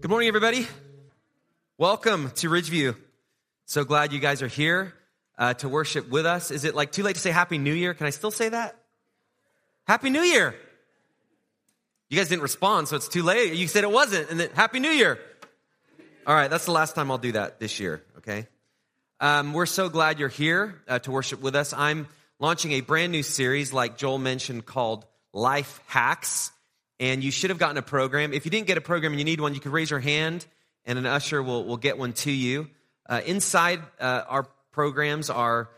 Good morning, everybody. Welcome to Ridgeview. So glad you guys are here uh, to worship with us. Is it like too late to say Happy New Year? Can I still say that? Happy New Year. You guys didn't respond, so it's too late. You said it wasn't, and then Happy New Year. All right, that's the last time I'll do that this year, okay? Um, we're so glad you're here uh, to worship with us. I'm launching a brand new series, like Joel mentioned, called Life Hacks. And you should have gotten a program. If you didn't get a program and you need one, you can raise your hand and an usher will, will get one to you. Uh, inside uh, our programs are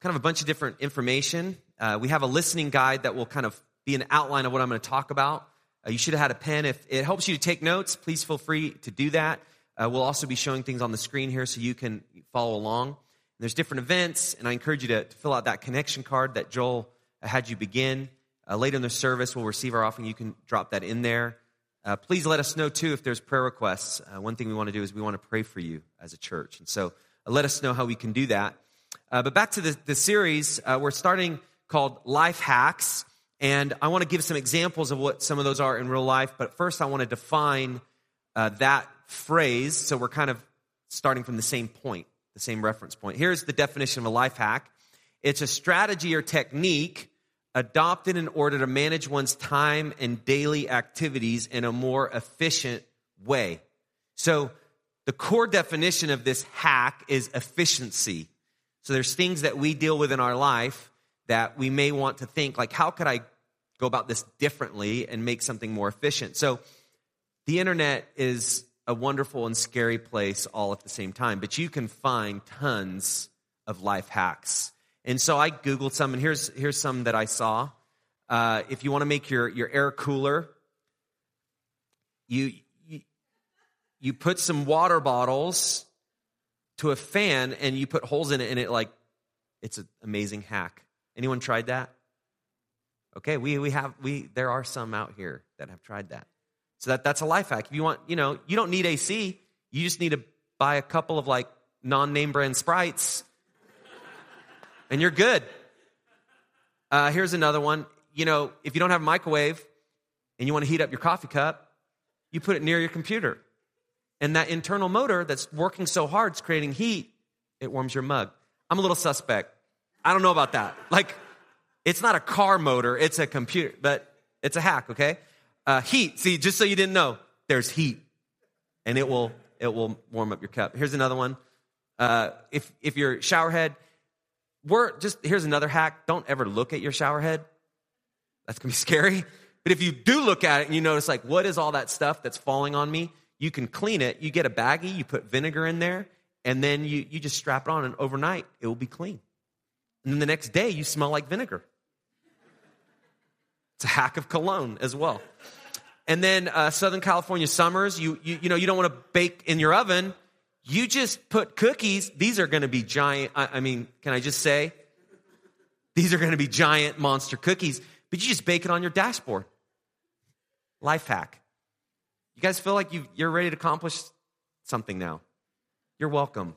kind of a bunch of different information. Uh, we have a listening guide that will kind of be an outline of what I'm going to talk about. Uh, you should have had a pen. If it helps you to take notes, please feel free to do that. Uh, we'll also be showing things on the screen here so you can follow along. And there's different events, and I encourage you to, to, fill out that connection card that Joel had you begin. Uh, later in the service, we'll receive our offering. You can drop that in there. Uh, please let us know too if there's prayer requests. Uh, one thing we want to do is we want to pray for you as a church. And so uh, let us know how we can do that. Uh, but back to the, the series, uh, we're starting called Life Hacks. And I want to give some examples of what some of those are in real life. But first, I want to define that phrase. So we're kind of starting from the same point, the same reference point. Here's the definition of a life hack it's a strategy or technique adopted in order to manage one's time and daily activities in a more efficient way. So, the core definition of this hack is efficiency. So, there's things that we deal with in our life that we may want to think, like, how could I go about this differently and make something more efficient? So, the internet is a wonderful and scary place all at the same time, but you can find tons of life hacks. And so I Googled some, and here's, here's some that I saw. Uh, if you want to make your, your air cooler, you, you, you put some water bottles to a fan and you put holes in it, and it like, it's an amazing hack. Anyone tried that? Okay, we, we have, we, there are some out here that have tried that. So that, that's a life hack. If you want, you know, you don't need AC, you just need to buy a couple of like non name brand sprites and you're good. Uh, here's another one. You know, if you don't have a microwave and you want to heat up your coffee cup, you put it near your computer. And that internal motor that's working so hard is creating heat, it warms your mug. I'm a little suspect. I don't know about that. Like, it's not a car motor, it's a computer, but it's a hack, okay? Uh, heat. See, just so you didn't know, there's heat, and it will it will warm up your cup. Here's another one. Uh, if if your shower head we're just here's another hack. Don't ever look at your shower head. That's gonna be scary. But if you do look at it and you notice like what is all that stuff that's falling on me? You can clean it. You get a baggie you put vinegar in there and then you, you just strap it on and overnight it will be clean. And then the next day you smell like vinegar. It's a hack of cologne as well. And then uh, southern california summers you, you, you know you don't want to bake in your oven you just put cookies, these are going to be giant. I, I mean, can I just say? These are going to be giant monster cookies, but you just bake it on your dashboard. Life hack. You guys feel like you, you're ready to accomplish something now? You're welcome.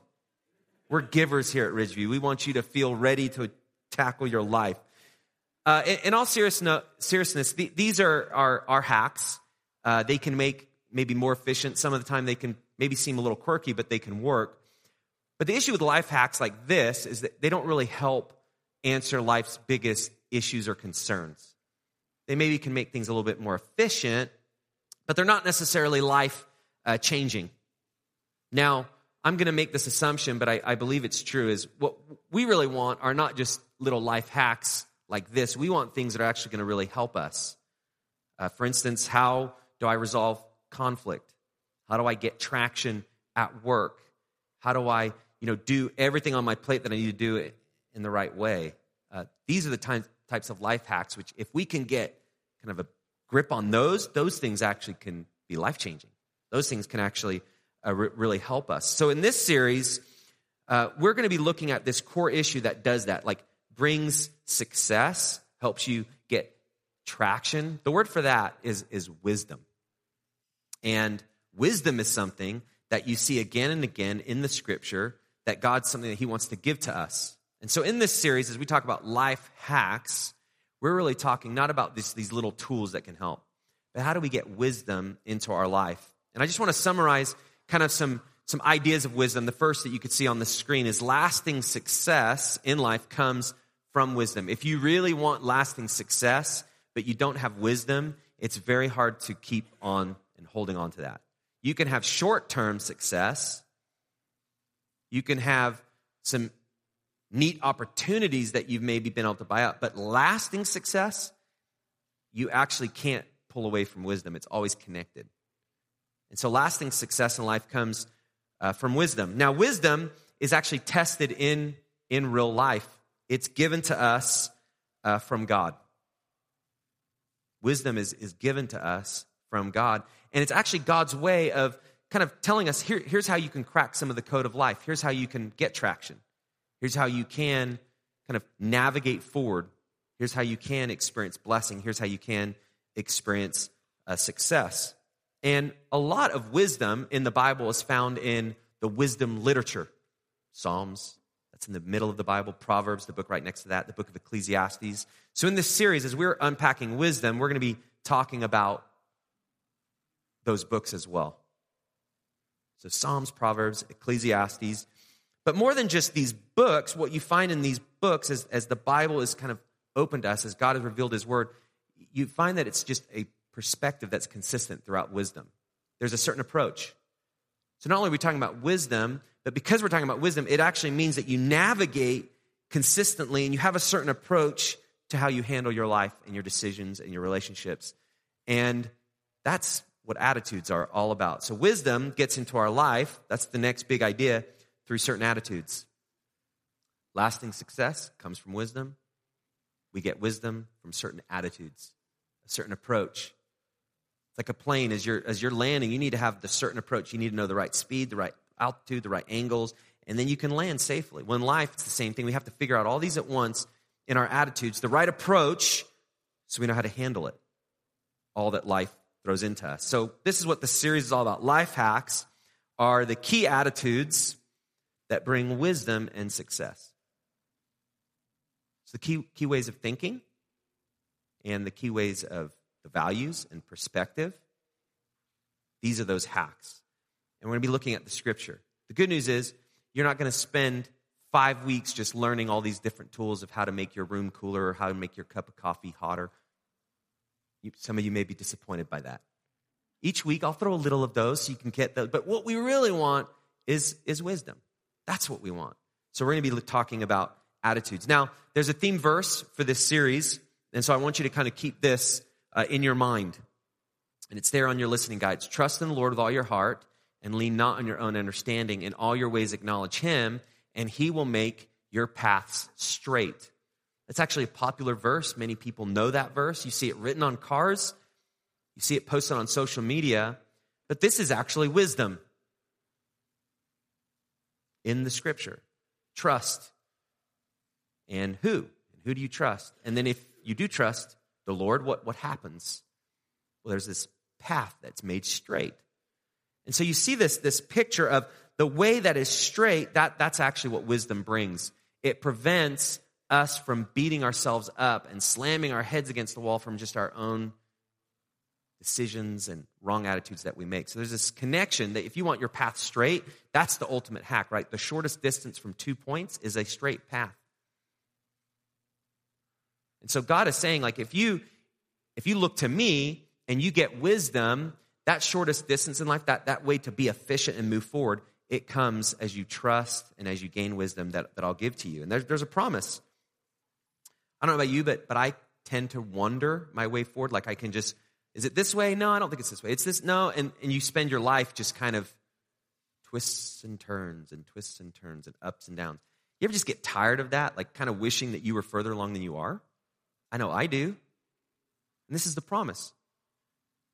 We're givers here at Ridgeview. We want you to feel ready to tackle your life. Uh, in, in, all seriousness, seriousness these are our, our hacks. Uh, they can make maybe more efficient. Some of the time they can maybe seem a little quirky, but they can work. But the issue with life hacks like this is that they don't really help answer life's biggest issues or concerns. They maybe can make things a little bit more efficient, but they're not necessarily life uh, changing. Now, I'm going to make this assumption, but I, I believe it's true, is what we really want are not just little life hacks like this. We want things that are actually going to really help us. Uh, for instance, how do I resolve conflict? How do I get traction at work? How do I, you know, do everything on my plate that I need to do it in the right way? Uh, these are the types of life hacks which, if we can get kind of a grip on those, those things actually can be life changing. Those things can actually uh, re- really help us. So in this series, uh, we're going to be looking at this core issue that does that, like brings success, helps you get traction. The word for that is is wisdom. And Wisdom is something that you see again and again in the scripture that God's something that He wants to give to us. And so in this series, as we talk about life hacks, we're really talking not about this, these little tools that can help, but how do we get wisdom into our life? And I just want to summarize kind of some, some ideas of wisdom. The first that you could see on the screen is lasting success in life comes from wisdom. If you really want lasting success, but you don't have wisdom, it's very hard to keep on and holding on to that. You can have short term success, you can have some neat opportunities that you've maybe been able to buy up, but lasting success, you actually can't pull away from wisdom. It's always connected. And so lasting success in life comes uh, from wisdom. Now, wisdom is actually tested in, in real life, it's given to us uh, from God. Wisdom is, is given to us from God. And it's actually God's way of kind of telling us here, here's how you can crack some of the code of life. Here's how you can get traction. Here's how you can kind of navigate forward. Here's how you can experience blessing. Here's how you can experience uh, success. And a lot of wisdom in the Bible is found in the wisdom literature Psalms, that's in the middle of the Bible, Proverbs, the book right next to that, the book of Ecclesiastes. So, in this series, as we're unpacking wisdom, we're going to be talking about those books as well. So, Psalms, Proverbs, Ecclesiastes. But more than just these books, what you find in these books as, as the Bible is kind of open to us, as God has revealed His Word, you find that it's just a perspective that's consistent throughout wisdom. There's a certain approach. So not only are we talking about wisdom, but because we're talking about wisdom, it actually means that you navigate consistently and you have a certain approach to how you handle your life and your decisions and your relationships. And that's what attitudes are all about. So wisdom gets into our life. That's the next big idea through certain attitudes. Lasting success comes from wisdom. We get wisdom from certain attitudes, a certain approach. It's like a plane as you're as you're landing, you need to have the certain approach. You need to know the right speed, the right altitude, the right angles, and then you can land safely. When life, it's the same thing. We have to figure out all these at once in our attitudes, the right approach, so we know how to handle it. All that life throws into us. So this is what the series is all about. Life hacks are the key attitudes that bring wisdom and success. It's the key, key ways of thinking and the key ways of the values and perspective. These are those hacks. And we're going to be looking at the scripture. The good news is you're not going to spend five weeks just learning all these different tools of how to make your room cooler or how to make your cup of coffee hotter. You, some of you may be disappointed by that. Each week, I'll throw a little of those so you can get those. But what we really want is, is wisdom. That's what we want. So we're going to be talking about attitudes. Now, there's a theme verse for this series, and so I want you to kind of keep this uh, in your mind. And it's there on your listening guides. Trust in the Lord with all your heart and lean not on your own understanding. In all your ways, acknowledge Him, and He will make your paths straight. That's actually a popular verse. Many people know that verse. You see it written on cars, you see it posted on social media. But this is actually wisdom in the scripture. Trust. And who? And who do you trust? And then if you do trust, the Lord, what, what happens? Well, there's this path that's made straight. And so you see this, this picture of the way that is straight, that, that's actually what wisdom brings. It prevents us from beating ourselves up and slamming our heads against the wall from just our own decisions and wrong attitudes that we make. So there's this connection that if you want your path straight, that's the ultimate hack, right? The shortest distance from two points is a straight path. And so God is saying, like, if you if you look to me and you get wisdom, that shortest distance in life, that, that way to be efficient and move forward, it comes as you trust and as you gain wisdom that, that I'll give to you. And there's, there's a promise. I don't know about you, but, but I tend to wonder my way forward. Like I can just, is it this way? No, I don't think it's this way. It's this, no. And, and you spend your life just kind of twists and turns and twists and turns and ups and downs. You ever just get tired of that? Like kind of wishing that you were further along than you are? I know I do. And this is the promise.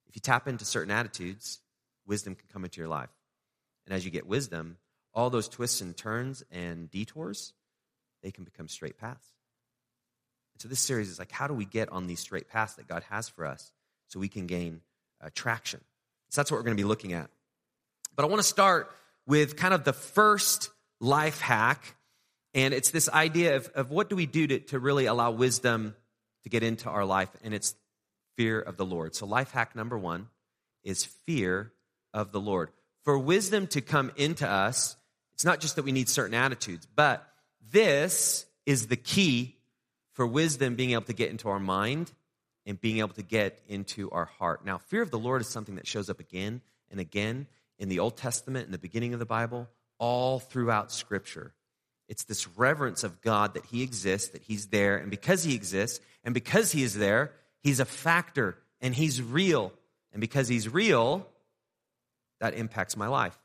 If you tap into certain attitudes, wisdom can come into your life. And as you get wisdom, all those twists and turns and detours, they can become straight paths. So this series is like, how do we get on these straight paths that God has for us so we can gain uh, traction? So that's what we're going to be looking at. But I want to start with kind of the first life hack. And it's this idea of, of what do we do to, to really allow wisdom to get into our life, and it's fear of the Lord. So, life hack number one is fear of the Lord. For wisdom to come into us, it's not just that we need certain attitudes, but this is the key for wisdom being able to get into our mind and being able to get into our heart. Now, fear of the Lord is something that shows up again and again in the Old Testament, in the beginning of the Bible, all throughout Scripture. It's this reverence of God that He exists, that He's there, and because He exists, and because He is there, He's a factor and He's real. And because He's real, that impacts my life.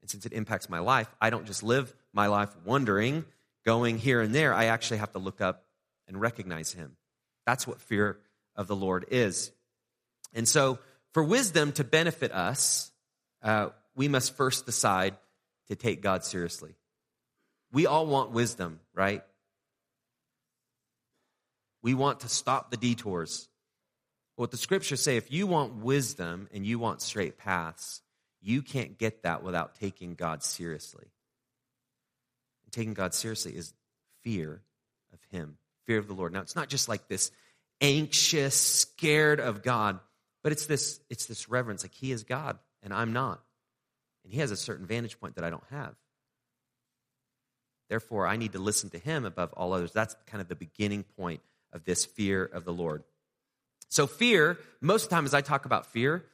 And since it impacts my life, I don't just live my life wondering, going here and there. I actually have to look up and recognize Him. That's what fear of the Lord is. And so, for wisdom to benefit us, uh, we must first decide to take God seriously. We all want wisdom, right? We want to stop the detours. What the scriptures say, if you want wisdom and you want straight paths, you can't get that without taking God seriously. Taking God seriously is fear of Him fear of the Lord. Now, it's not just like this anxious, scared of God, but it's this, it's this reverence, like He is God and I'm not. And He has a certain vantage point that I don't have. Therefore, I need to listen to Him above all others. That's kind of the beginning point of this fear of the Lord. So, fear, most of the time as I talk about fear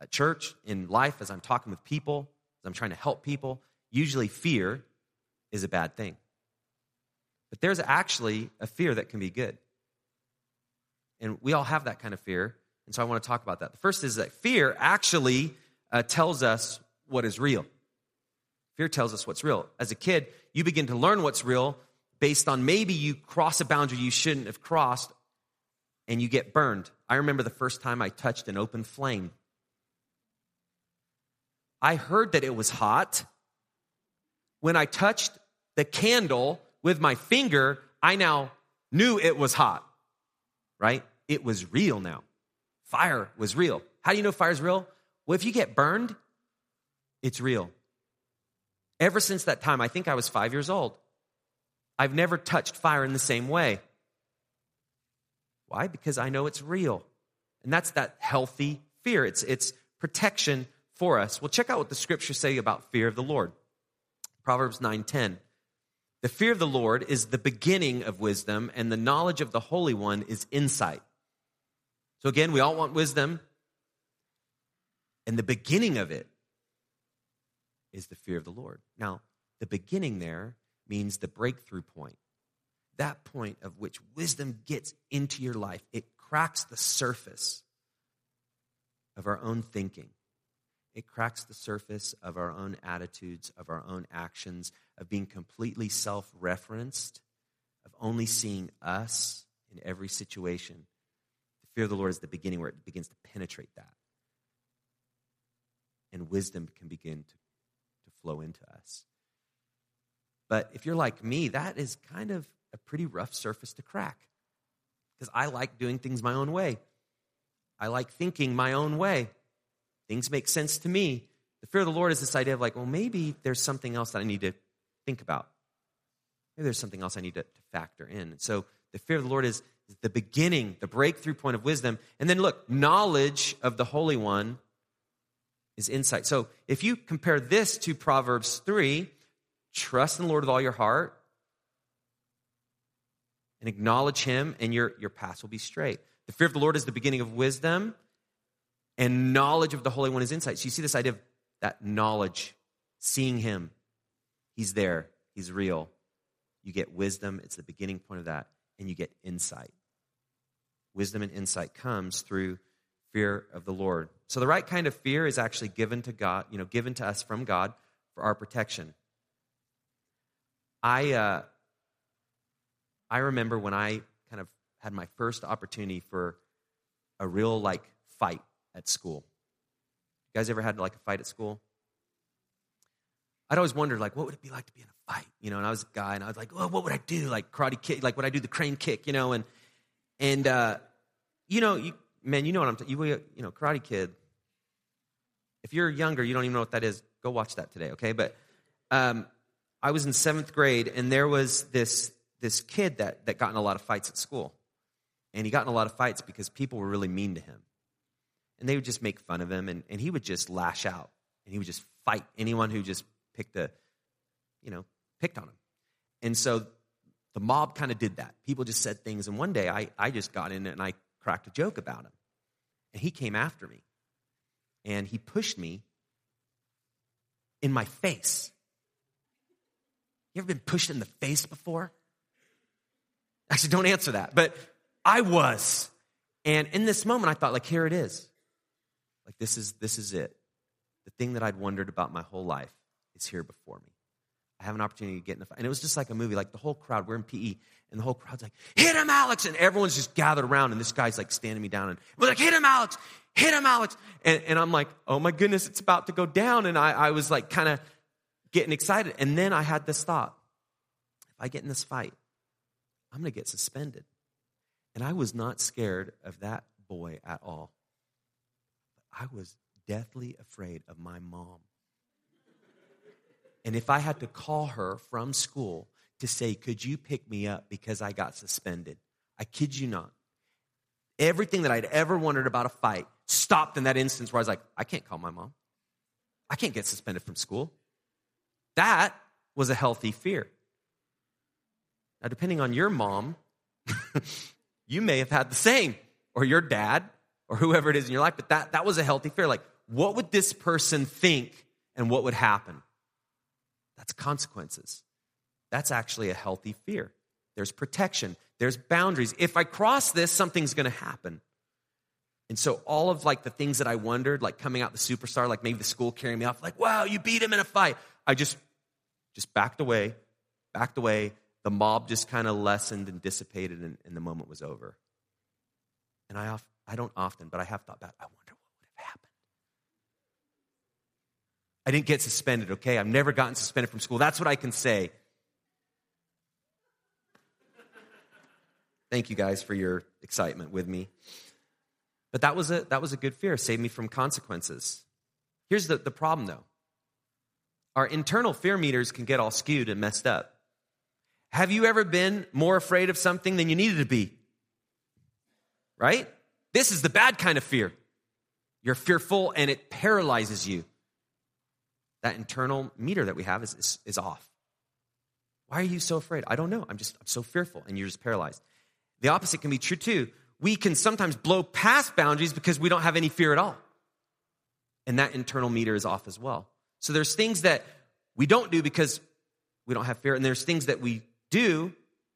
at church, in life, as I'm talking with people, as I'm trying to help people, usually fear is a bad thing. But there's actually a fear that can be good. And we all have that kind of fear. And so I want to talk about that. The first is that fear actually uh, tells us what is real. Fear tells us what's real. As a kid, you begin to learn what's real based on maybe you cross a boundary you shouldn't have crossed and you get burned. I remember the first time I touched an open flame. I heard that it was hot. When I touched the candle, with my finger, I now knew it was hot, right? It was real now. Fire was real. How do you know fire's real? Well, if you get burned, it's real. Ever since that time, I think I was five years old, I've never touched fire in the same way. Why? Because I know it's real. And that's that healthy fear. It's, it's protection for us. Well, check out what the scriptures say about fear of the Lord. Proverbs 9:10. The fear of the Lord is the beginning of wisdom, and the knowledge of the Holy One is insight. So, again, we all want wisdom, and the beginning of it is the fear of the Lord. Now, the beginning there means the breakthrough point, that point of which wisdom gets into your life. It cracks the surface of our own thinking. It cracks the surface of our own attitudes, of our own actions, of being completely self referenced, of only seeing us in every situation. The fear of the Lord is the beginning where it begins to penetrate that. And wisdom can begin to, to flow into us. But if you're like me, that is kind of a pretty rough surface to crack. Because I like doing things my own way. I like thinking my own way. Things make sense to me. The fear of the Lord is this idea of like, well, maybe there's something else that I need to think about. Maybe there's something else I need to, to factor in. So the fear of the Lord is, is the beginning, the breakthrough point of wisdom. And then look, knowledge of the Holy One is insight. So if you compare this to Proverbs 3, trust in the Lord with all your heart and acknowledge him, and your, your path will be straight. The fear of the Lord is the beginning of wisdom and knowledge of the Holy One is insight. So you see this idea of that knowledge, seeing Him. He's there, He's real. You get wisdom, it's the beginning point of that, and you get insight. Wisdom and insight comes through fear of the Lord. So the right kind of fear is actually given to God, you know, given to us from God for our protection. I uh, I remember when I kind of had my first opportunity for a real like fight at school. You guys ever had like a fight at school? I'd always wondered, like, what would it be like to be in a fight? You know, and I was a guy, and I was like, well, what would I do? Like karate kick, like would I do the crane kick? You know, and and uh, you know, you man, you know what I'm talking. You you know, Karate Kid. If you're younger, you don't even know what that is. Go watch that today, okay? But um, I was in seventh grade, and there was this this kid that that got in a lot of fights at school, and he got in a lot of fights because people were really mean to him. And they would just make fun of him, and, and he would just lash out, and he would just fight anyone who just picked a, you know, picked on him. And so the mob kind of did that. People just said things, and one day I, I just got in and I cracked a joke about him. And he came after me, and he pushed me in my face. You ever been pushed in the face before? Actually, don't answer that, but I was. And in this moment, I thought, like, here it is. Like, this is, this is it. The thing that I'd wondered about my whole life is here before me. I have an opportunity to get in the fight. And it was just like a movie, like the whole crowd, we're in PE, and the whole crowd's like, hit him, Alex. And everyone's just gathered around, and this guy's like standing me down, and we're like, hit him, Alex, hit him, Alex. And, and I'm like, oh my goodness, it's about to go down. And I, I was like, kind of getting excited. And then I had this thought if I get in this fight, I'm going to get suspended. And I was not scared of that boy at all. I was deathly afraid of my mom. And if I had to call her from school to say, Could you pick me up because I got suspended? I kid you not. Everything that I'd ever wondered about a fight stopped in that instance where I was like, I can't call my mom. I can't get suspended from school. That was a healthy fear. Now, depending on your mom, you may have had the same, or your dad, or whoever it is in your life, but that, that was a healthy fear. Like, what would this person think and what would happen? That's consequences. That's actually a healthy fear. There's protection, there's boundaries. If I cross this, something's gonna happen. And so all of like the things that I wondered, like coming out the superstar, like maybe the school carrying me off, like, wow, you beat him in a fight. I just just backed away, backed away, the mob just kind of lessened and dissipated, and, and, the moment was over. And I, I don't often, but I have thought about, it. I wonder what would have happened. I didn't get suspended, okay? I've never gotten suspended from school. That's what I can say. Thank you guys for your excitement with me. But that was a, that was a good fear. Saved me from consequences. Here's the, the problem, though our internal fear meters can get all skewed and messed up. Have you ever been more afraid of something than you needed to be? Right? This is the bad kind of fear. You're fearful and it paralyzes you. That internal meter that we have is, is, is off. Why are you so afraid? I don't know. I'm just I'm so fearful and you're just paralyzed. The opposite can be true too. We can sometimes blow past boundaries because we don't have any fear at all. And that internal meter is off as well. So there's things that we don't do because we don't have fear, and there's things that we do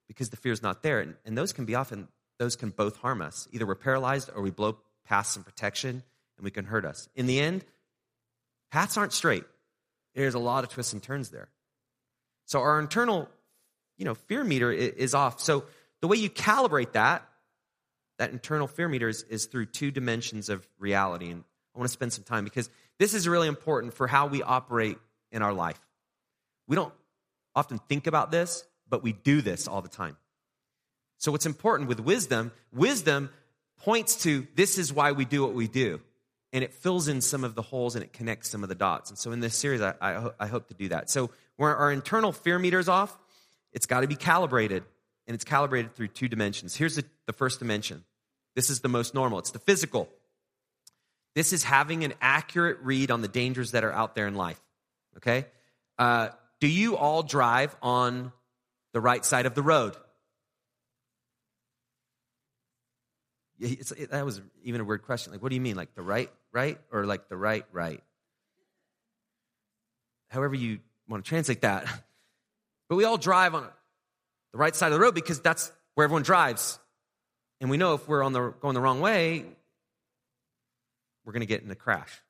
because the fear is not there. And, and those can be often, those can both harm us. Either we're paralyzed or we blow past some protection and we can hurt us. In the end, paths aren't straight. There's a lot of twists and turns there. So our internal, you know, fear meter is off. So the way you calibrate that, that internal fear meter is, is through two dimensions of reality. And I want to spend some time because this is really important for how we operate in our life. We don't often think about this, but we do this all the time. So, what's important with wisdom, wisdom points to this is why we do what we do. And it fills in some of the holes and it connects some of the dots. And so, in this series, I, I, I hope to do that. So, where our internal fear meter is off, it's got to be calibrated. And it's calibrated through two dimensions. Here's the, the first dimension this is the most normal it's the physical. This is having an accurate read on the dangers that are out there in life. Okay? Uh, do you all drive on the right side of the road? It, that was even a weird question. Like, what do you mean? Like the right, right? Or like the right, right? However, you want to translate that. But we all drive on the right side of the road because that's where everyone drives. And we know if we're on the, going the wrong way, we're going to get in a crash.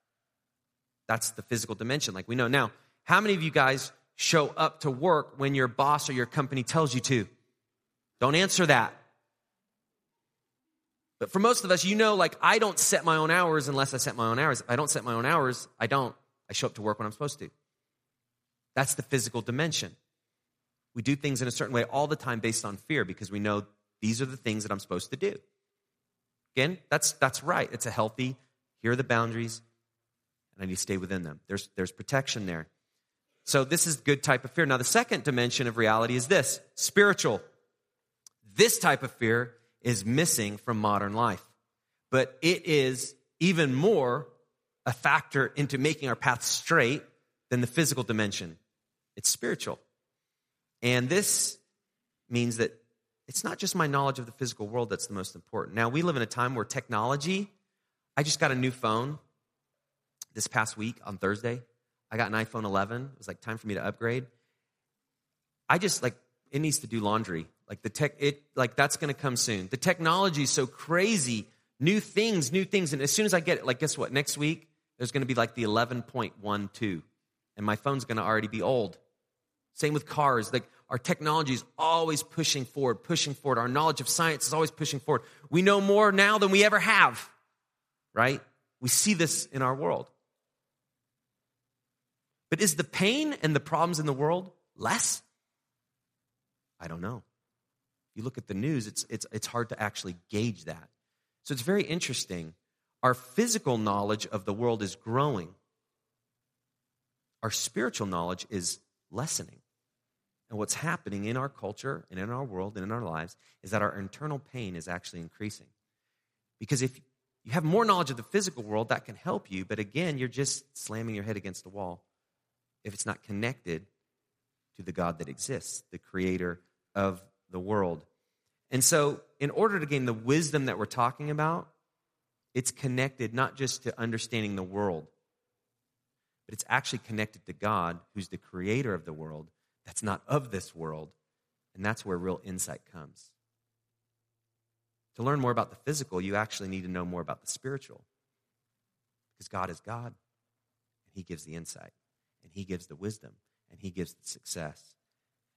That's the physical dimension, like we know. Now, how many of you guys show up to work when your boss or your company tells you to. Don't answer that. But for most of us, you know, like I don't set my own hours unless I set my own hours. If I don't set my own hours, I don't. I show up to work when I'm supposed to. That's the physical dimension. We do things in a certain way all the time based on fear because we know these are the things that I'm supposed to do. Again, that's, that's right. It's a healthy, here are the boundaries, and I need to stay within them. There's, there's protection there. So this is good type of fear. Now the second dimension of reality is this, spiritual. This type of fear is missing from modern life. But it is even more a factor into making our path straight than the physical dimension. It's spiritual. And this means that it's not just my knowledge of the physical world that's the most important. Now, we live in a time where technology, I just got a new phone this past week on Thursday. I got an iPhone 11. It was like time for me to upgrade. I just like, it needs to do laundry. Like the tech, it, like that's going to come soon. The technology is so crazy. New things, new things. And as soon as I get it, like, guess what? Next week, there's going to be like the 11.12. And my phone's going to already be old. Same with cars. Like our technology is always pushing forward, pushing forward. Our knowledge of science is always pushing forward. We know more now than we ever have, right? We see this in our world. But is the pain and the problems in the world less? I don't know. You look at the news, it's, it's, it's hard to actually gauge that. So it's very interesting. Our physical knowledge of the world is growing, our spiritual knowledge is lessening. And what's happening in our culture and in our world and in our lives is that our internal pain is actually increasing. Because if you have more knowledge of the physical world, that can help you, but again, you're just slamming your head against the wall if it's not connected to the God that exists, the creator of the world. And so, in order to gain the wisdom that we're talking about, it's connected not just to understanding the world, but it's actually connected to God, who's the creator of the world, that's not of this world. And that's where real insight comes. To learn more about the physical, you actually need to know more about the spiritual. Because God is God, and He gives the insight, and He gives the wisdom, and He gives the success.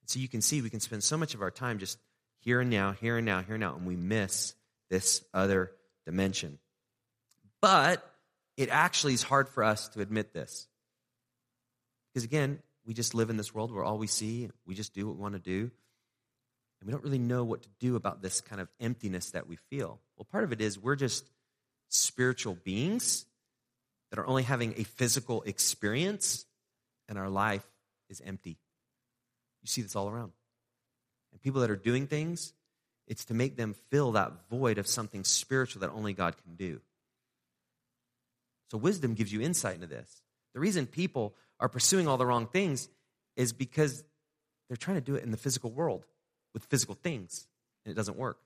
So you can see we can spend so much of our time just here and now, here and now, here and now, and we miss this other dimension. But it actually is hard for us to admit this. Because again, we just live in this world where all we see, we just do what we want to do. And we don't really know what to do about this kind of emptiness that we feel. Well, part of it is we're just spiritual beings that are only having a physical experience, and our life is empty. You see this all around. And people that are doing things, it's to make them fill that void of something spiritual that only God can do. So, wisdom gives you insight into this. The reason people are pursuing all the wrong things is because they're trying to do it in the physical world with physical things, and it doesn't work.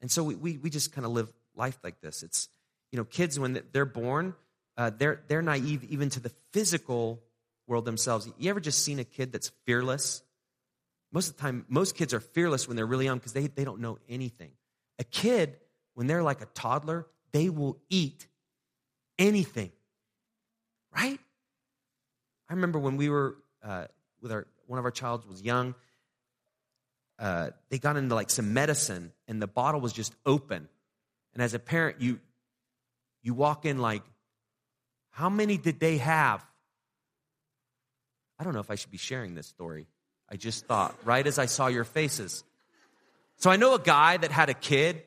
And so we, we, we just kind of live life like this. It's, you know, kids, when they're born, uh, they're, they're naive even to the physical world themselves. You ever just seen a kid that's fearless? Most of the time, most kids are fearless when they're really young because they, they don't know anything. A kid, when they're like a toddler, they will eat anything, right? I remember when we were uh, with our one of our childs was young. Uh, they got into like some medicine, and the bottle was just open. And as a parent, you you walk in like, how many did they have? I don't know if I should be sharing this story. I just thought, right as I saw your faces. So I know a guy that had a kid.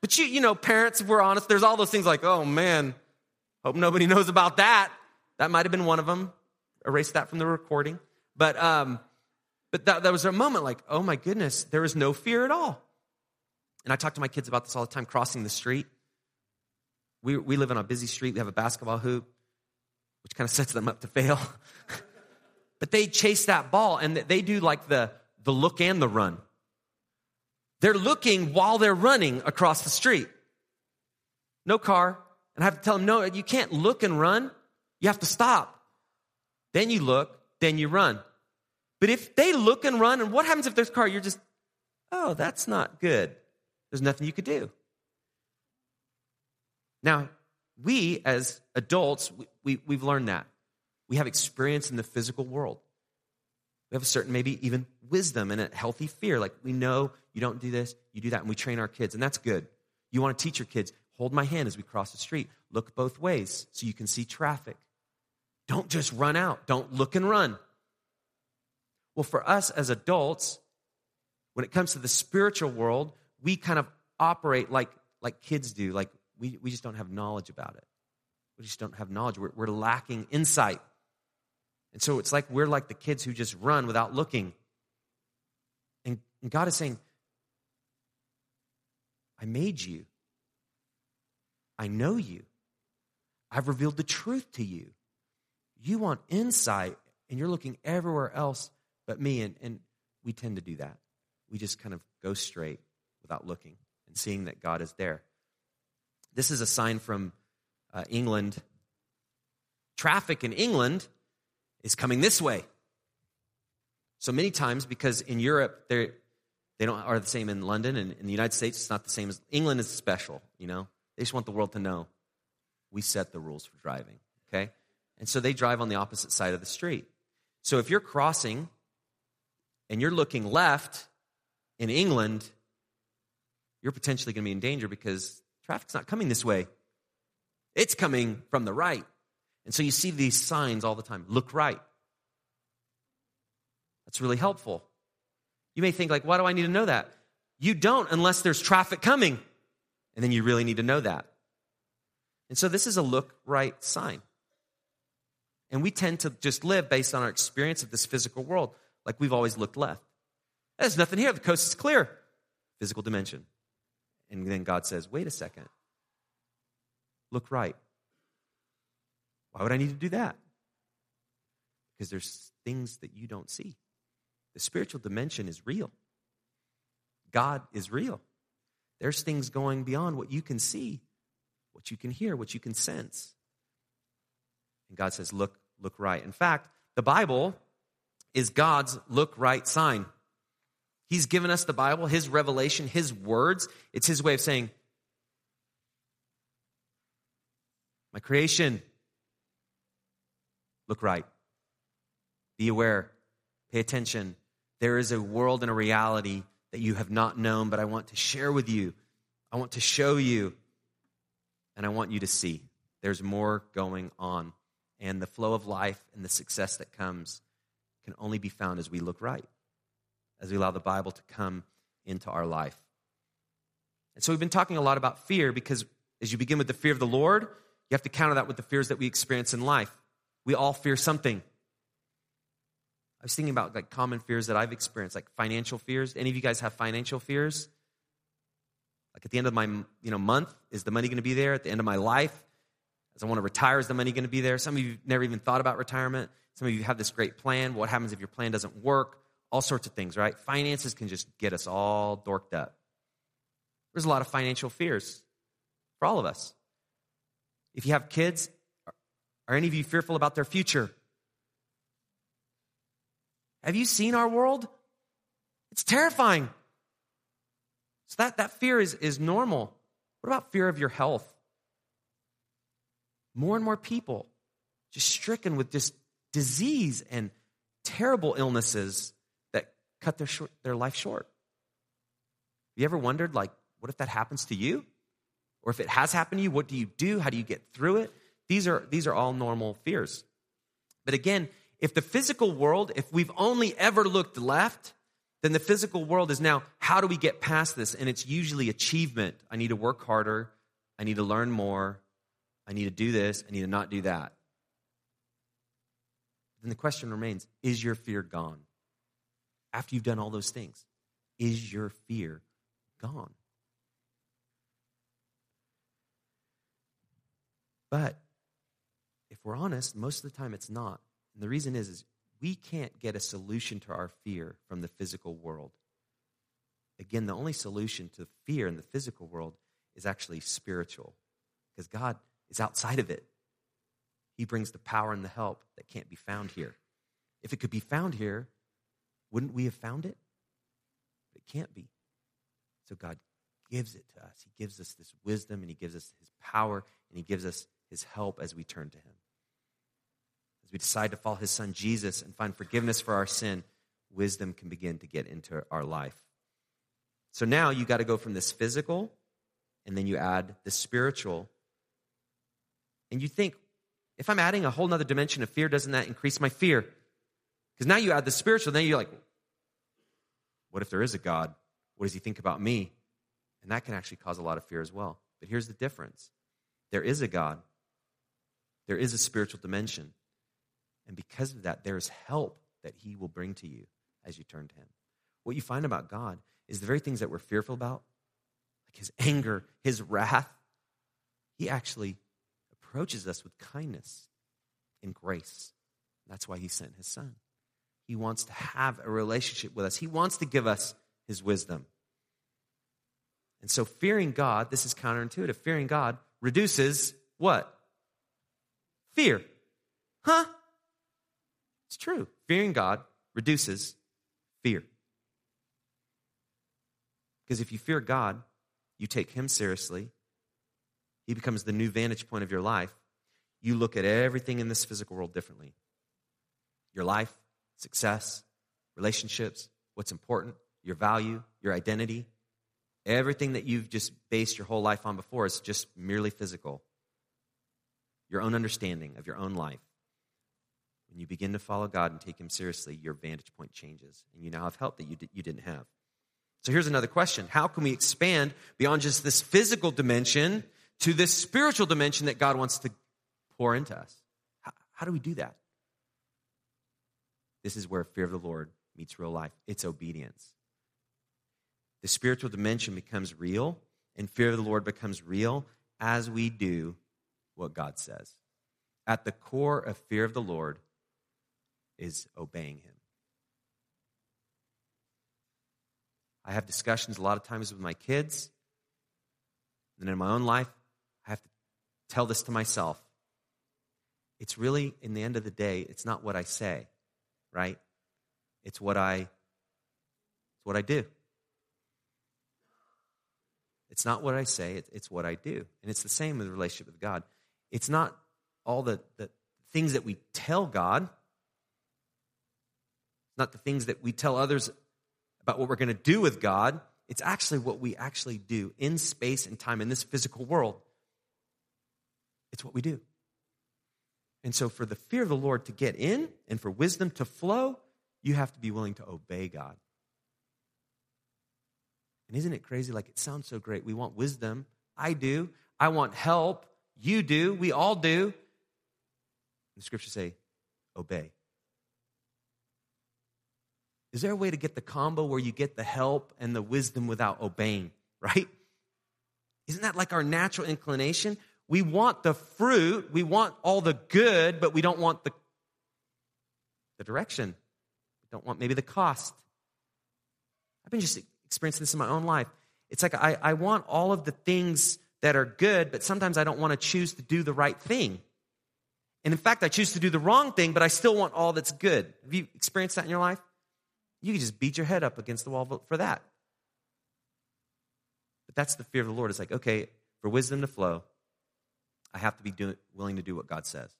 But you, you know, parents, if we're honest, there's all those things like, oh man, hope nobody knows about that. That might have been one of them. Erase that from the recording. But um, but that, that was a moment like, oh my goodness, there was no fear at all. And I talk to my kids about this all the time, crossing the street. We, we live on a busy street. We have a basketball hoop, which kind of sets them up to fail. but they chase that ball and they do like the, the look and the run. They're looking while they're running across the street. No car. And I have to tell them, no, you can't look and run. You have to stop. Then you look, then you run. But if they look and run, and what happens if there's a car? You're just, oh, that's not good. There's nothing you could do. Now, we as adults, we, we, have learned that. We have experience in the physical world. We have a certain, maybe even wisdom and a healthy fear. Like we know you don't do this, you do that, and we train our kids, and that's good. You want to teach your kids, hold my hand as we cross the street. Look both ways so you can see traffic. Don't just run out. Don't look and run. Well, for us as adults, when it comes to the spiritual world, we kind of operate like, like kids do, like we, we just don't have knowledge about it. We just don't have knowledge. We're, we're lacking insight. And so it's like we're like the kids who just run without looking. And, and God is saying, I made you. I know you. I've revealed the truth to you. You want insight, and you're looking everywhere else but me. And, and we tend to do that. We just kind of go straight without looking and seeing that God is there. This is a sign from uh, England. Traffic in England is coming this way. So many times, because in Europe, they're, they don't are the same in London and in the United States, it's not the same as England is special, you know. They just want the world to know we set the rules for driving, okay? And so they drive on the opposite side of the street. So if you're crossing and you're looking left in England, you're potentially going to be in danger because traffic's not coming this way. It's coming from the right. And so you see these signs all the time look right. That's really helpful. You may think, like, why do I need to know that? You don't unless there's traffic coming. And then you really need to know that. And so this is a look right sign. And we tend to just live based on our experience of this physical world, like we've always looked left. There's nothing here. The coast is clear. Physical dimension. And then God says, wait a second. Look right. Why would I need to do that? Because there's things that you don't see. The spiritual dimension is real. God is real. There's things going beyond what you can see, what you can hear, what you can sense. And God says, look, look right. In fact, the Bible is God's look right sign. He's given us the Bible, His revelation, His words. It's His way of saying, My creation, look right. Be aware. Pay attention. There is a world and a reality that you have not known, but I want to share with you. I want to show you, and I want you to see. There's more going on. And the flow of life and the success that comes can only be found as we look right, as we allow the Bible to come into our life. And so we've been talking a lot about fear because as you begin with the fear of the Lord, you have to counter that with the fears that we experience in life. We all fear something. I was thinking about like common fears that I've experienced, like financial fears. Any of you guys have financial fears? Like at the end of my you know month, is the money going to be there? At the end of my life, as I want to retire, is the money going to be there? Some of you never even thought about retirement. Some of you have this great plan. What happens if your plan doesn't work? All sorts of things, right? Finances can just get us all dorked up. There's a lot of financial fears for all of us. If you have kids, are any of you fearful about their future? Have you seen our world? It's terrifying. So that, that fear is, is normal. What about fear of your health? More and more people just stricken with just disease and terrible illnesses cut their, short, their life short. Have you ever wondered, like, what if that happens to you? Or if it has happened to you, what do you do? How do you get through it? These are, these are all normal fears. But again, if the physical world, if we've only ever looked left, then the physical world is now, how do we get past this? And it's usually achievement. I need to work harder. I need to learn more. I need to do this. I need to not do that. Then the question remains is your fear gone? After you've done all those things, is your fear gone? But if we're honest, most of the time it's not. And the reason is, is we can't get a solution to our fear from the physical world. Again, the only solution to fear in the physical world is actually spiritual because God is outside of it. He brings the power and the help that can't be found here. If it could be found here, wouldn't we have found it? It can't be. So God gives it to us. He gives us this wisdom and He gives us His power and He gives us His help as we turn to Him as we decide to follow his son Jesus and find forgiveness for our sin, wisdom can begin to get into our life. So now you got to go from this physical, and then you add the spiritual. And you think, if I'm adding a whole other dimension of fear, doesn't that increase my fear? Because now you add the spiritual, then you're like, what if there is a God? What does he think about me? And that can actually cause a lot of fear as well. But here's the difference there is a God, there is a spiritual dimension. And because of that, there is help that He will bring to you as you turn to Him. What you find about God is the very things that we're fearful about, like his anger, his wrath. He actually approaches us with kindness and grace. That's why he sent his son. He wants to have a relationship with us, he wants to give us his wisdom. And so, fearing God, this is counterintuitive. Fearing God reduces what? Fear. Huh? It's true. Fearing God reduces fear. Because if you fear God, you take Him seriously, He becomes the new vantage point of your life. You look at everything in this physical world differently your life, success, relationships, what's important, your value, your identity. Everything that you've just based your whole life on before is just merely physical. Your own understanding of your own life. When you begin to follow God and take Him seriously, your vantage point changes, and you now have help that you, you didn't have. So here's another question How can we expand beyond just this physical dimension to this spiritual dimension that God wants to pour into us? How, how do we do that? This is where fear of the Lord meets real life it's obedience. The spiritual dimension becomes real, and fear of the Lord becomes real as we do what God says. At the core of fear of the Lord is obeying Him. I have discussions a lot of times with my kids. And in my own life, I have to tell this to myself. It's really, in the end of the day, it's not what I say, right? It's what I it's what I do. It's not what I say, it's what I do. And it's the same with the relationship with God. It's not all the, the things that we tell God, it's not the things that we tell others about what we're going to do with God. It's actually what we actually do in space and time in this physical world. It's what we do. And so, for the fear of the Lord to get in and for wisdom to flow, you have to be willing to obey God. And isn't it crazy? Like, it sounds so great. We want wisdom. I do. I want help. You do. We all do. The scriptures say, obey. Is there a way to get the combo where you get the help and the wisdom without obeying, right? Isn't that like our natural inclination? We want the fruit, we want all the good, but we don't want the, the direction. We don't want maybe the cost. I've been just experiencing this in my own life. It's like I, I want all of the things that are good, but sometimes I don't want to choose to do the right thing. And in fact, I choose to do the wrong thing, but I still want all that's good. Have you experienced that in your life? You can just beat your head up against the wall for that. But that's the fear of the Lord. It's like, okay, for wisdom to flow, I have to be do, willing to do what God says.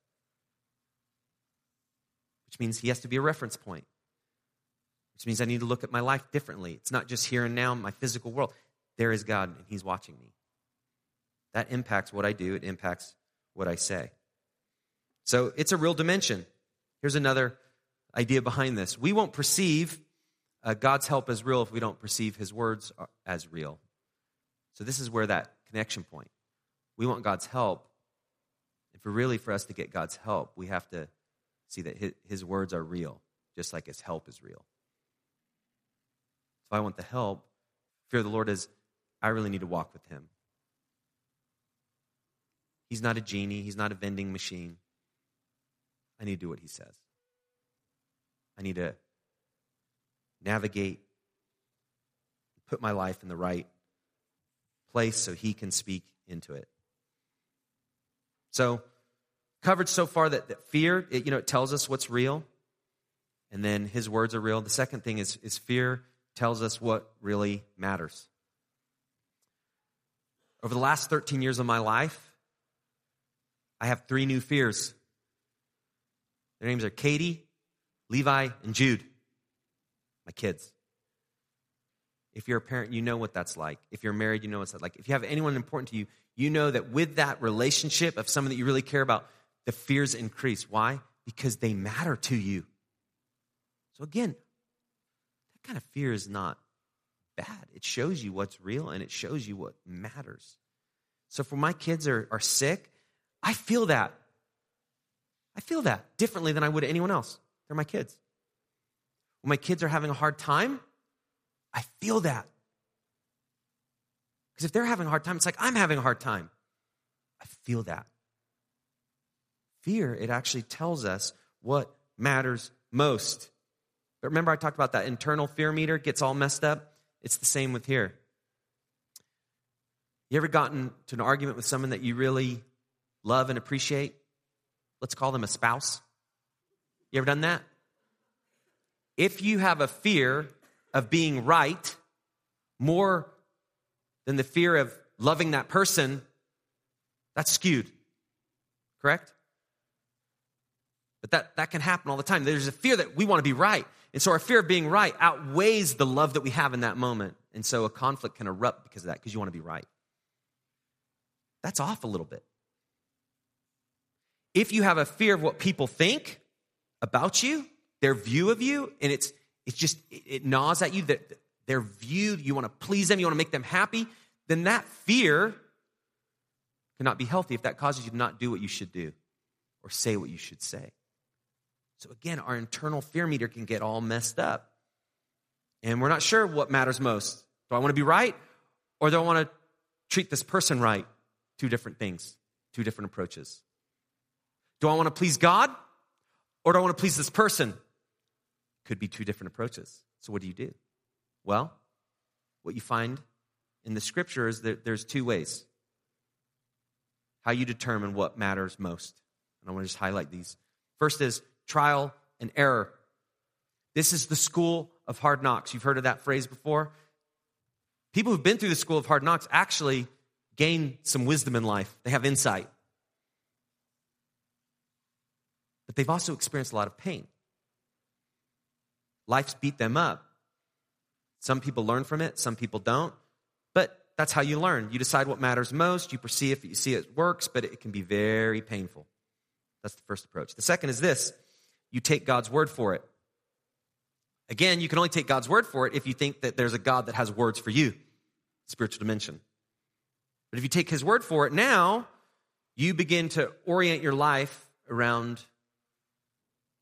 Which means He has to be a reference point. Which means I need to look at my life differently. It's not just here and now, my physical world. There is God, and He's watching me. That impacts what I do, it impacts what I say. So it's a real dimension. Here's another idea behind this we won't perceive uh, God's help as real if we don't perceive his words as real. So this is where that connection point. We want God's help. And for really for us to get God's help, we have to see that his, his words are real, just like his help is real. If I want the help, fear of the Lord is I really need to walk with him. He's not a genie, he's not a vending machine. I need to do what he says. I need to navigate, put my life in the right place so He can speak into it. So, covered so far that, that fear, it, you know, it tells us what's real, and then His words are real. The second thing is, is fear tells us what really matters. Over the last 13 years of my life, I have three new fears. Their names are Katie, Levi, and Jude my kids. If you're a parent, you know what that's like. If you're married, you know what that's like. If you have anyone important to you, you know that with that relationship of someone that you really care about, the fears increase. Why? Because they matter to you. So again, that kind of fear is not bad. It shows you what's real and it shows you what matters. So for my kids are, are sick, I feel that. I feel that differently than I would anyone else. They're my kids. When my kids are having a hard time, I feel that. Because if they're having a hard time, it's like I'm having a hard time. I feel that. Fear, it actually tells us what matters most. But remember, I talked about that internal fear meter gets all messed up? It's the same with here. You ever gotten to an argument with someone that you really love and appreciate? Let's call them a spouse. You ever done that? If you have a fear of being right more than the fear of loving that person, that's skewed. Correct? But that, that can happen all the time. There's a fear that we want to be right. And so our fear of being right outweighs the love that we have in that moment. And so a conflict can erupt because of that, because you want to be right. That's off a little bit. If you have a fear of what people think about you, their view of you, and it's it's just it gnaws at you that their view, you want to please them, you want to make them happy, then that fear cannot be healthy if that causes you to not do what you should do or say what you should say. So again, our internal fear meter can get all messed up. And we're not sure what matters most. Do I want to be right or do I want to treat this person right? Two different things, two different approaches. Do I want to please God or do I want to please this person? Could be two different approaches. So what do you do? Well, what you find in the scripture is that there's two ways how you determine what matters most. And I want to just highlight these. First is trial and error. This is the school of hard knocks. You've heard of that phrase before? People who've been through the school of hard knocks actually gain some wisdom in life, they have insight. But they've also experienced a lot of pain. Life's beat them up. Some people learn from it, some people don't. But that's how you learn. You decide what matters most, you perceive it, you see it works, but it can be very painful. That's the first approach. The second is this you take God's word for it. Again, you can only take God's word for it if you think that there's a God that has words for you, spiritual dimension. But if you take his word for it now, you begin to orient your life around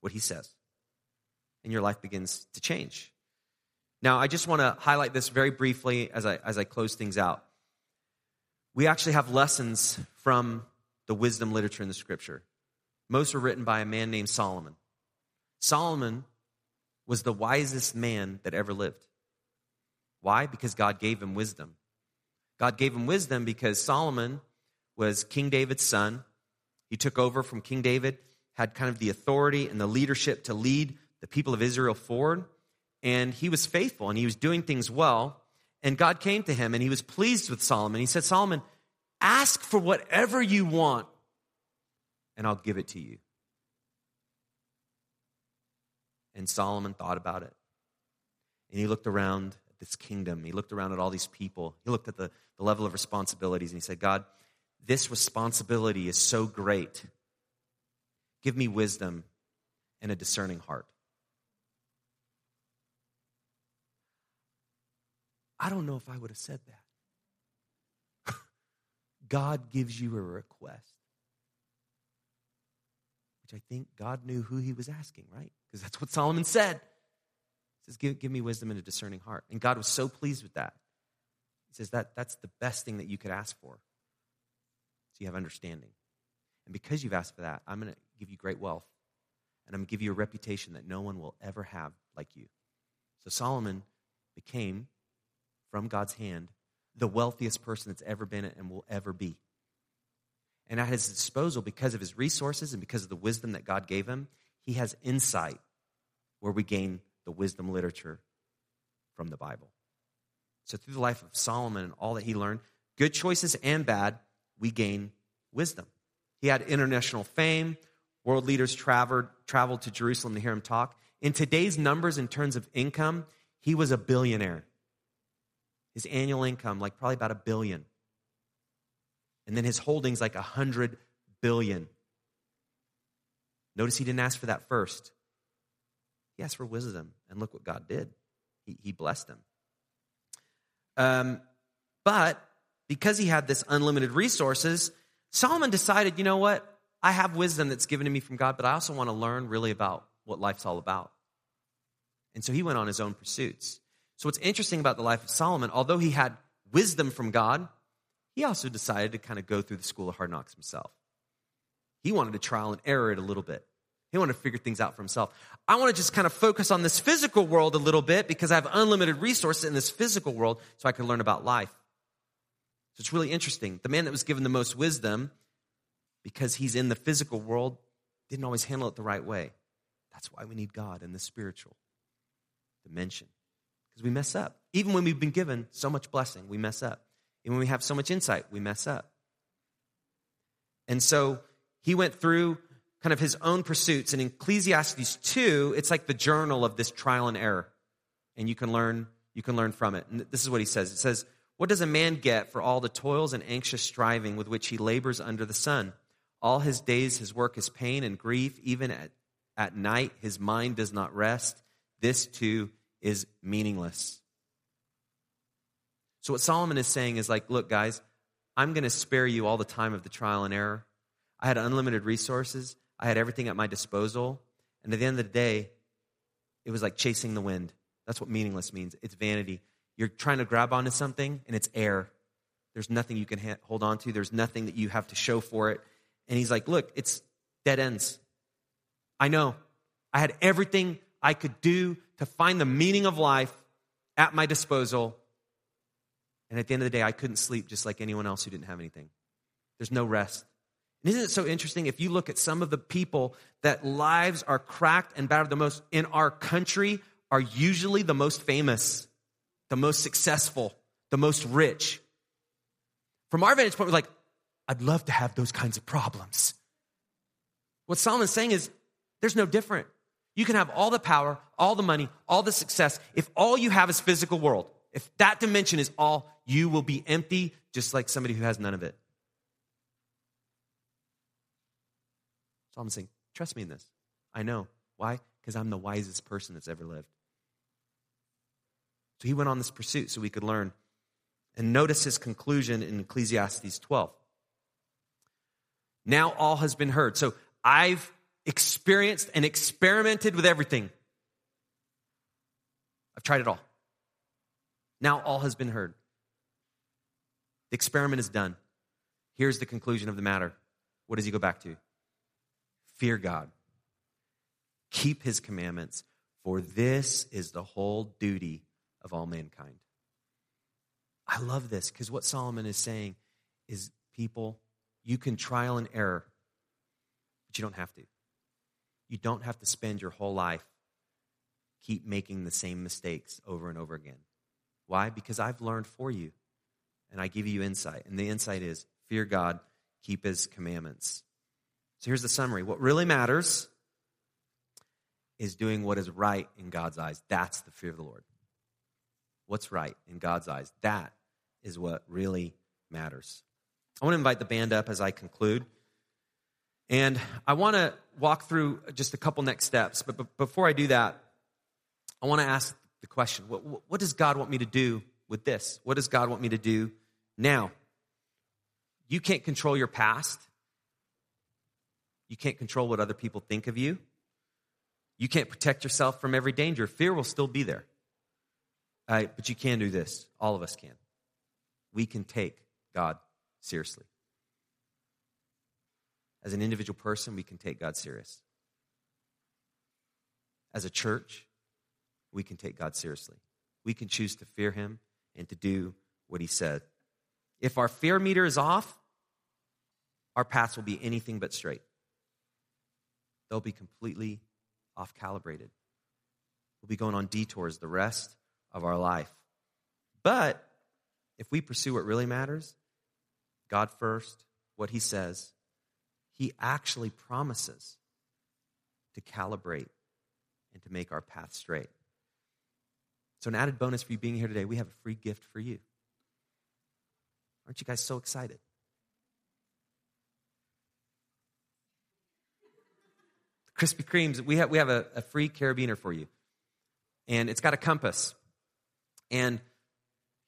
what he says. And your life begins to change. Now, I just want to highlight this very briefly as I, as I close things out. We actually have lessons from the wisdom literature in the scripture. Most were written by a man named Solomon. Solomon was the wisest man that ever lived. Why? Because God gave him wisdom. God gave him wisdom because Solomon was King David's son. He took over from King David, had kind of the authority and the leadership to lead the people of Israel forward. And he was faithful and he was doing things well. And God came to him and he was pleased with Solomon. He said, Solomon, ask for whatever you want and I'll give it to you. And Solomon thought about it. And he looked around at this kingdom. He looked around at all these people. He looked at the, the level of responsibilities and he said, God, this responsibility is so great. Give me wisdom and a discerning heart. I don't know if I would have said that. God gives you a request. Which I think God knew who he was asking, right? because that's what Solomon said. He says, give, give me wisdom and a discerning heart. And God was so pleased with that. He says that that's the best thing that you could ask for. So you have understanding. And because you've asked for that, I'm going to give you great wealth. And I'm going to give you a reputation that no one will ever have like you. So Solomon became, from God's hand, the wealthiest person that's ever been and will ever be. And at his disposal, because of his resources and because of the wisdom that God gave him, he has insight where we gain the wisdom literature from the Bible. So, through the life of Solomon and all that he learned, good choices and bad, we gain wisdom. He had international fame. World leaders traveled, traveled to Jerusalem to hear him talk. In today's numbers, in terms of income, he was a billionaire. His annual income, like probably about a billion. And then his holdings, like a hundred billion. Notice he didn't ask for that first. He asked for wisdom, and look what God did. He, he blessed him. Um, but because he had this unlimited resources, Solomon decided, you know what? I have wisdom that's given to me from God, but I also want to learn really about what life's all about. And so he went on his own pursuits. So what's interesting about the life of Solomon, although he had wisdom from God, he also decided to kind of go through the school of hard knocks himself. He wanted to trial and error it a little bit. He wanted to figure things out for himself. I want to just kind of focus on this physical world a little bit because I have unlimited resources in this physical world so I can learn about life. So it's really interesting. The man that was given the most wisdom, because he's in the physical world, didn't always handle it the right way. That's why we need God in the spiritual dimension. Because we mess up. Even when we've been given so much blessing, we mess up. And when we have so much insight, we mess up. And so he went through kind of his own pursuits. And in Ecclesiastes 2, it's like the journal of this trial and error. And you can learn, you can learn from it. And this is what he says. It says, What does a man get for all the toils and anxious striving with which he labors under the sun? All his days his work is pain and grief. Even at, at night his mind does not rest. This too is meaningless. So, what Solomon is saying is like, look, guys, I'm going to spare you all the time of the trial and error. I had unlimited resources, I had everything at my disposal. And at the end of the day, it was like chasing the wind. That's what meaningless means it's vanity. You're trying to grab onto something, and it's air. There's nothing you can ha- hold on to, there's nothing that you have to show for it. And he's like, look, it's dead ends. I know. I had everything I could do to find the meaning of life at my disposal. And at the end of the day, I couldn't sleep just like anyone else who didn't have anything. There's no rest. And isn't it so interesting if you look at some of the people that lives are cracked and battered the most in our country are usually the most famous, the most successful, the most rich. From our vantage point, we're like, I'd love to have those kinds of problems. What Solomon's saying is there's no different. You can have all the power, all the money, all the success. If all you have is physical world, if that dimension is all, you will be empty just like somebody who has none of it. Solomon's saying, trust me in this. I know. Why? Because I'm the wisest person that's ever lived. So he went on this pursuit so we could learn. And notice his conclusion in Ecclesiastes 12. Now all has been heard. So I've experienced and experimented with everything. I've tried it all. Now all has been heard. The experiment is done. Here's the conclusion of the matter. What does he go back to? Fear God. Keep his commandments, for this is the whole duty of all mankind. I love this because what Solomon is saying is people, you can trial and error, but you don't have to. You don't have to spend your whole life keep making the same mistakes over and over again. Why? Because I've learned for you and I give you insight. And the insight is fear God, keep his commandments. So here's the summary what really matters is doing what is right in God's eyes. That's the fear of the Lord. What's right in God's eyes? That is what really matters. I want to invite the band up as I conclude. And I want to walk through just a couple next steps. But, before I do that, I want to ask the question what, what does God want me to do with this? What does God want me to do now? You can't control your past. You can't control what other people think of you. You can't protect yourself from every danger. Fear will still be there. Uh, but you can do this. All of us can. We can take God seriously. As an individual person, we can take God serious. As a church, we can take God seriously. We can choose to fear Him and to do what He said. If our fear meter is off, our paths will be anything but straight. They'll be completely off calibrated. We'll be going on detours the rest of our life. But if we pursue what really matters, God first, what He says, he actually promises to calibrate and to make our path straight. So, an added bonus for you being here today, we have a free gift for you. Aren't you guys so excited? Krispy Kremes, we have, we have a, a free carabiner for you. And it's got a compass. And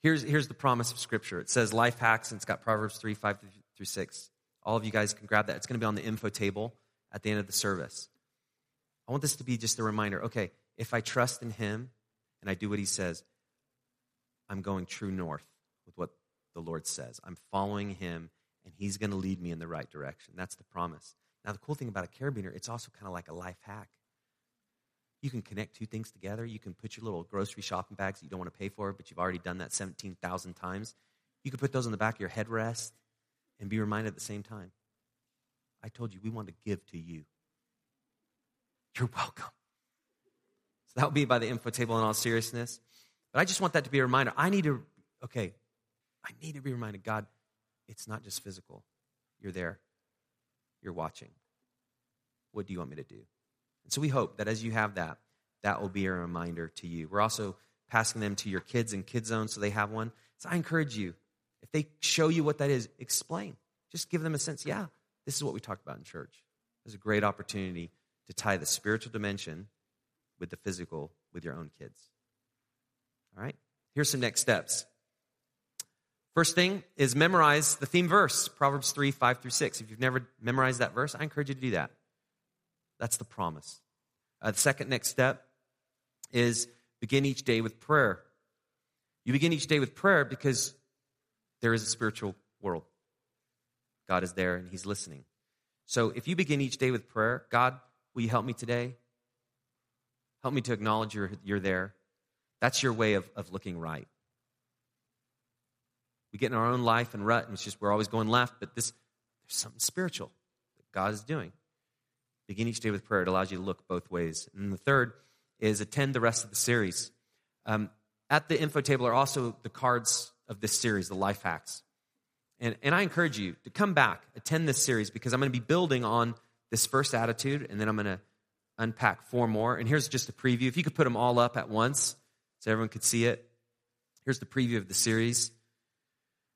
here's, here's the promise of Scripture it says life hacks, and it's got Proverbs 3 5 through 6. All of you guys can grab that. It's going to be on the info table at the end of the service. I want this to be just a reminder okay, if I trust in Him and I do what He says, I'm going true north. with what the Lord says. I'm following him, and he's going to lead me in the right direction. That's the promise. Now, the cool thing about a carabiner, it's also kind of like a life hack. You can connect two things together. You can put your little grocery shopping bags that you don't want to pay for, but you've already done that 17,000 times. You can put those on the back of your headrest and be reminded at the same time. I told you we want to give to you. You're welcome. So that will be by the info table in all seriousness. But I just want that to be a reminder. I need to, okay, I need to be reminded God, it's not just physical. You're there, you're watching. What do you want me to do? And so we hope that as you have that, that will be a reminder to you. We're also passing them to your kids in Kid Zone so they have one. So I encourage you, if they show you what that is, explain. Just give them a sense, yeah, this is what we talked about in church. There's a great opportunity to tie the spiritual dimension with the physical with your own kids. All right? Here's some next steps. First thing is memorize the theme verse, Proverbs 3, 5 through 6. If you've never memorized that verse, I encourage you to do that. That's the promise. Uh, the second next step is begin each day with prayer. You begin each day with prayer because there is a spiritual world. God is there and He's listening. So if you begin each day with prayer, God, will you help me today? Help me to acknowledge you're, you're there. That's your way of, of looking right. We get in our own life and rut, and it's just we're always going left, but this there's something spiritual that God is doing. Begin each day with prayer. It allows you to look both ways. And the third is attend the rest of the series. Um, at the info table are also the cards of this series, the life hacks. And, and I encourage you to come back, attend this series, because I'm going to be building on this first attitude, and then I'm going to unpack four more. And here's just a preview. If you could put them all up at once so everyone could see it. Here's the preview of the series.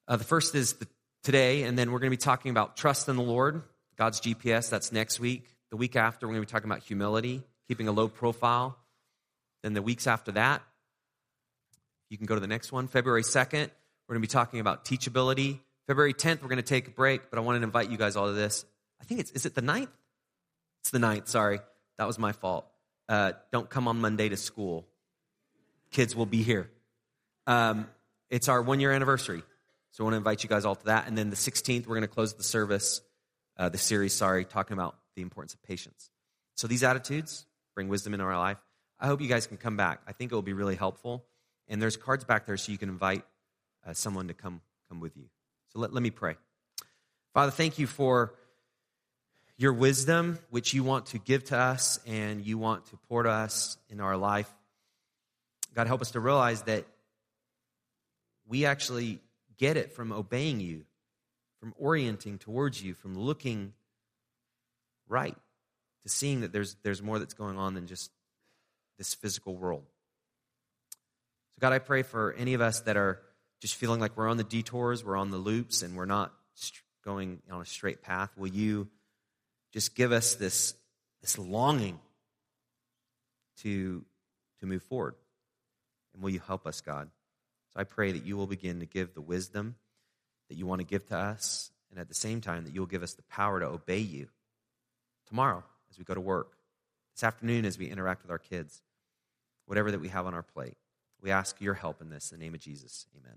Uh, the first is the, today, and then we're going to be talking about trust in the Lord, God's GPS. That's next week. The week after, we're going to be talking about humility, keeping a low profile. Then the weeks after that, you can go to the next one. February 2nd, we're going to be talking about teachability. February 10th, we're going to take a break, but I want to invite you guys all to this. I think it's, is it the 9th? It's the 9th, sorry. That was my fault. Uh, don't come on Monday to school. Kids will be here. Um, it's our one year anniversary. So I want to invite you guys all to that. And then the 16th, we're going to close the service, uh, the series, sorry, talking about the importance of patience. So these attitudes bring wisdom into our life. I hope you guys can come back. I think it will be really helpful. And there's cards back there so you can invite uh, someone to come come with you. So let, let me pray. Father, thank you for your wisdom, which you want to give to us and you want to pour to us in our life. God, help us to realize that we actually get it from obeying you, from orienting towards you, from looking right, to seeing that there's, there's more that's going on than just this physical world. So, God, I pray for any of us that are just feeling like we're on the detours, we're on the loops, and we're not going on a straight path. Will you just give us this, this longing to, to move forward? And will you help us, God? So I pray that you will begin to give the wisdom that you want to give to us, and at the same time, that you will give us the power to obey you tomorrow as we go to work, this afternoon as we interact with our kids, whatever that we have on our plate. We ask your help in this in the name of Jesus. Amen.